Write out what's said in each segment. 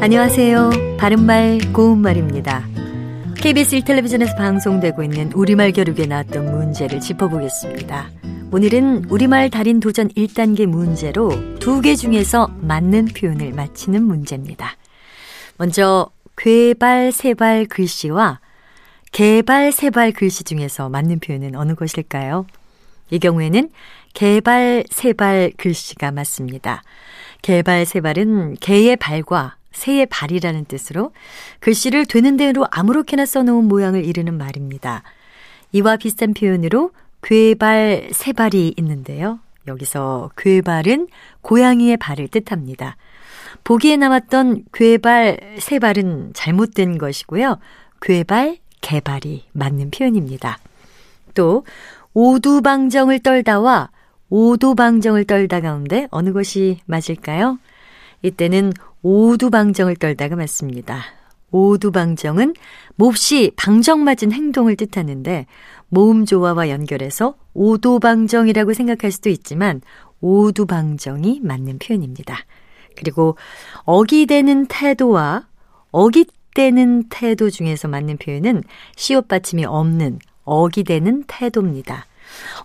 안녕하세요. 바른말 고운말입니다. KBS 1텔레비전에서 방송되고 있는 우리말 겨루기에 나왔던 문제를 짚어보겠습니다. 오늘은 우리말 달인 도전 1단계 문제로 두 개 중에서 맞는 표현을 맞히는 문제입니다. 먼저 괴발, 세발 글씨와 개발, 세발 글씨 중에서 맞는 표현은 어느 것일까요? 이 경우에는 개발, 세발 글씨가 맞습니다. 개발, 세발은 개의 발과 새의 발이라는 뜻으로 글씨를 되는 대로 아무렇게나 써놓은 모양을 이르는 말입니다. 이와 비슷한 표현으로 괴발, 세발이 있는데요. 여기서 괴발은 고양이의 발을 뜻합니다. 보기에 나왔던 괴발, 세발은 잘못된 것이고요. 괴발, 개발이 맞는 표현입니다. 또 오두방정을 떨다와 오도방정을 떨다 가운데 어느 것이 맞을까요? 이때는 오두방정을 떨다가 맞습니다. 오두방정은 몹시 방정 맞은 행동을 뜻하는데 모음 조화와 연결해서 오도방정이라고 생각할 수도 있지만 오두방정이 맞는 표현입니다. 그리고 어기대는 태도와 어깃대는 태도 중에서 맞는 표현은 시옷 받침이 없는 어기대는 태도입니다.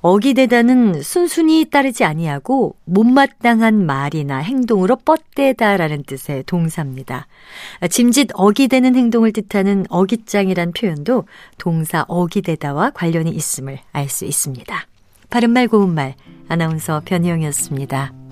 어기대다는 순순히 따르지 아니하고 못마땅한 말이나 행동으로 뻗대다라는 뜻의 동사입니다. 짐짓 어기대는 행동을 뜻하는 어깃장이란 표현도 동사 어기대다와 관련이 있음을 알 수 있습니다. 바른말 고운말 아나운서 변희영이었습니다.